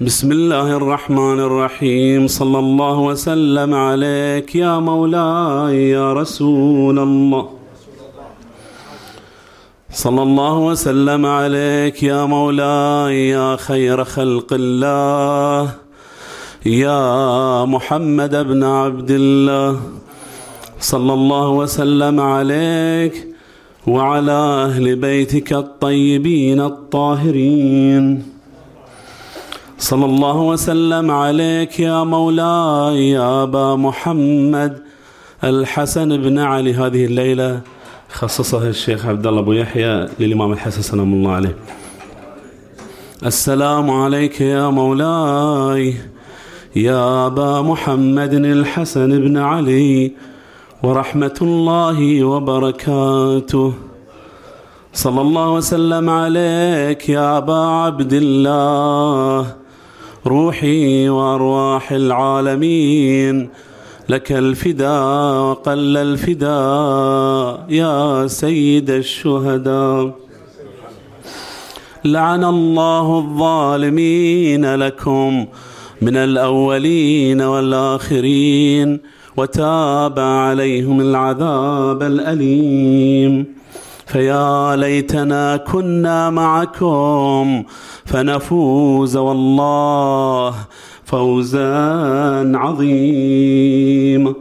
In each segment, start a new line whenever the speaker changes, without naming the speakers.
بسم الله الرحمن الرحيم. صلى الله وسلم عليك يا مولاي يا رسول الله. صلى الله وسلم عليك يا مولاي يا خير خلق الله. يا محمد بن عبد الله. صلى الله وسلم عليك وعلى أهل بيتك الطيبين الطاهرين. صلى الله وسلم عليك يا مولاي يا أبا محمد الحسن بن علي. هذه الليلة خصصها الشيخ عبد الله أبو يحيى للإمام الحسن سلام الله عليه. السلام عليك يا مولاي يا أبا محمد الحسن بن علي ورحمة الله وبركاته. صلى الله وسلم عليك يا أبا عبد الله. روحي وأرواح العالمين. لك الفداء وقل الفداء يا سيد الشهداء. لعن الله الظالمين لكم من الأولين والآخرين وتاب عليهم العذاب الأليم. فيا ليتنا كنا معكم فنفوز والله فوزا عظيما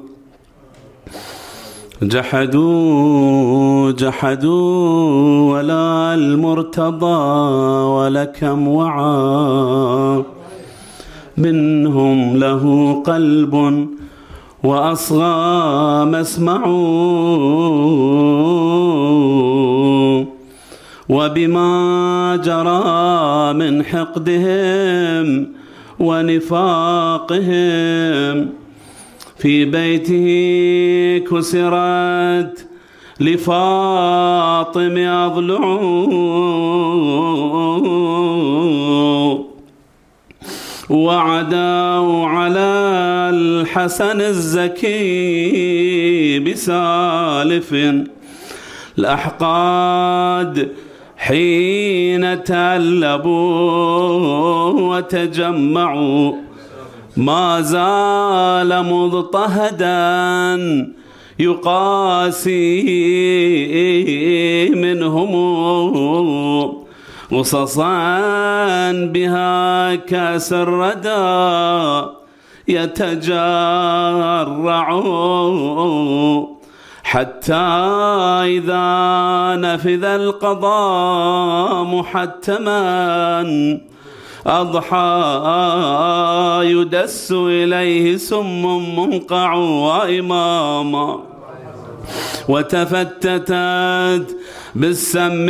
جحدوا جحدوا ولا المرتضى ولكم وعى. منهم له قلب وأصغى مسمعوا وبما جرى من حقدهم ونفاقهم في بيته كسرت لفاطم أضلعوا وعداوا على الحسن الزكي بسالف الأحقاد حين تألبوا وتجمعوا ما زال مضطهدا يقاسي منهم قصصا بها كاس الردى يتجرع حتى إذا نفذ القضاء محتما أضحى يدس إليه سم منقع وإماما. وتفتتت بالسم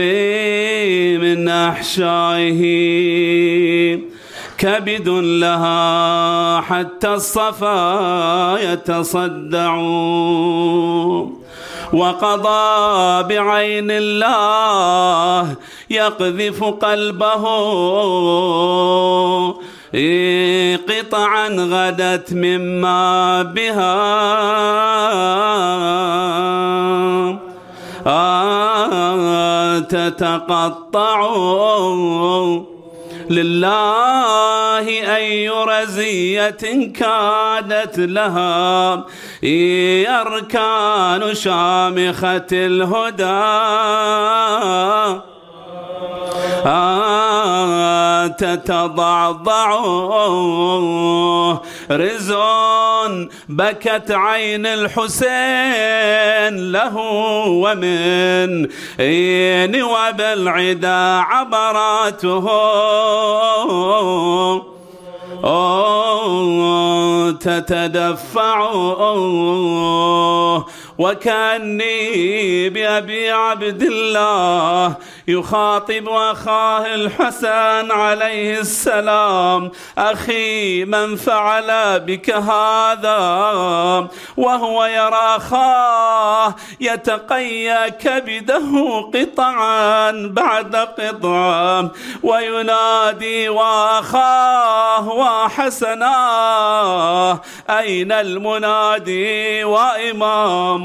من أحشائه. كبد لها حتى الصفا يتصدع. وقضى بعين الله يقذف قلبه. قطعا غدت مما بها. تتقطع. لله أي رزية كادت لها. أركان شامخة الهدى. تتضعضع. رزون بكت عين الحسين له ومن إين وبالعدا عبراته. تتدفع. وكأني بأبي عبد الله يخاطب أخاه الحسن عليه السلام. أخي من فعل بك هذا وهو يرى أخاه يتقيا كبده قطعا بعد قطعة وينادي وأخاه وحسناه. أين المنادي وإمام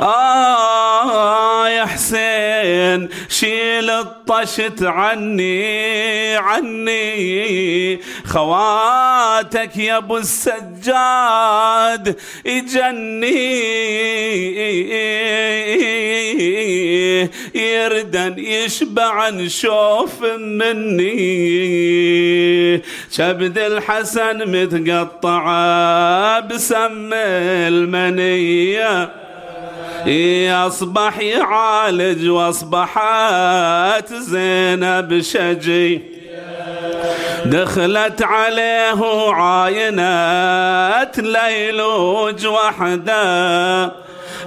آه يا حسين شيل الطشت عني عني. خواتك يا أبو السجاد يجني. يردن يشبع نشوف مني. شبد الحسن متقطعة بسم المنيه يصبح يعالج واصبحت زينب شجي. دخلت عليه عاينة ليلوج وحده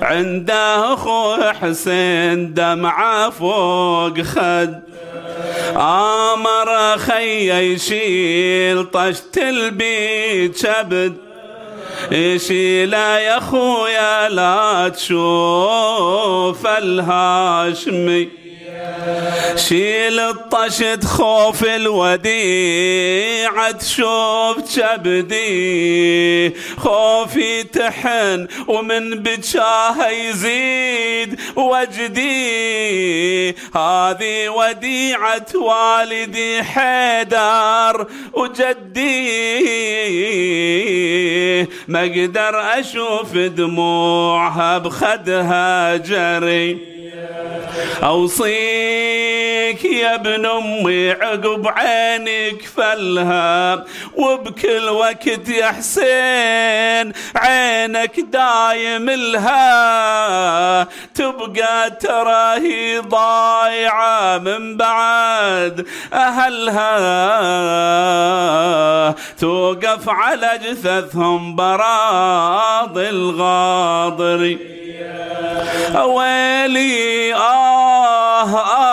عنده اخو حسين دمعة فوق خد. آمر خي يشيل طشت البيت شبد. شيلا يا خويا لا تشوف الهاشمي. شيل الطشت خوف الوديعة تشوف كبدي خوفي تحن ومن بجاه يزيد وجدي. هذه وديعة والدي حيدر وجدي. ما أقدر أشوف دموعها بخدها جري. أوصي أوصيك يا ابن أمي عقب عينك فلها. وبكل وقت يا حسين عينك دايم لها. تبقى تراهي ضايعة من بعد أهلها. توقف على جثثهم براض الغاضري ويلي آه آه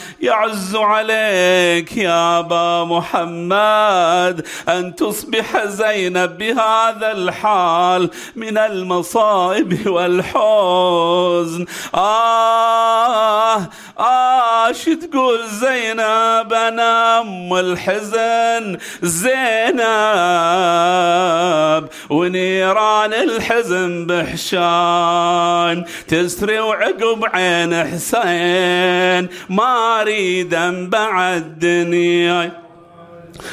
يعز عليك يا أبا محمد أن تصبح زينب بهذا الحال من المصائب والحزن. آه آه شو تقول زينب؟ أنا أم الحزن. زينب ونيران الحزن بحشان. تسري وعقب عين حسين. ما اريد بعد دنياي.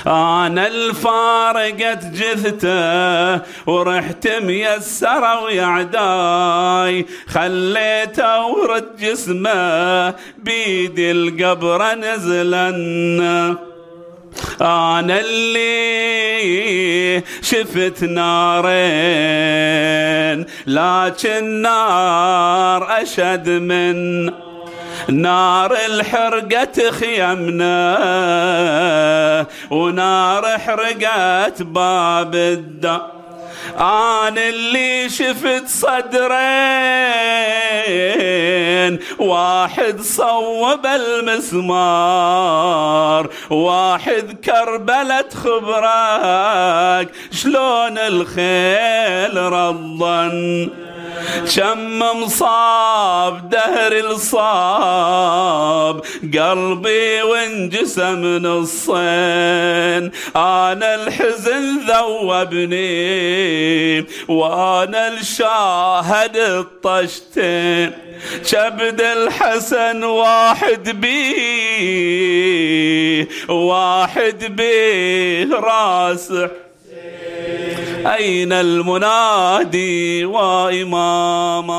أنا الفارقت جثته ورحت ميسره ويعداي. خليته ورد جسمه بيدي القبر نزلن أنا اللي شفت نارين لكن نار أشد من نار الحرقة خيمنا ونار حرقت باب الدار أنا اللي شفت صدرين واحد صوب المسمار واحد كربلة خبرك شلون الخيل رضن؟ كم مصاب دهر الصاب قلبي وانجسم نصين آنا الحزن ذوبني وآنا الشاهد الطشتين شبد الحسن واحد بيه واحد بيه راسح أين المنادي وإماما؟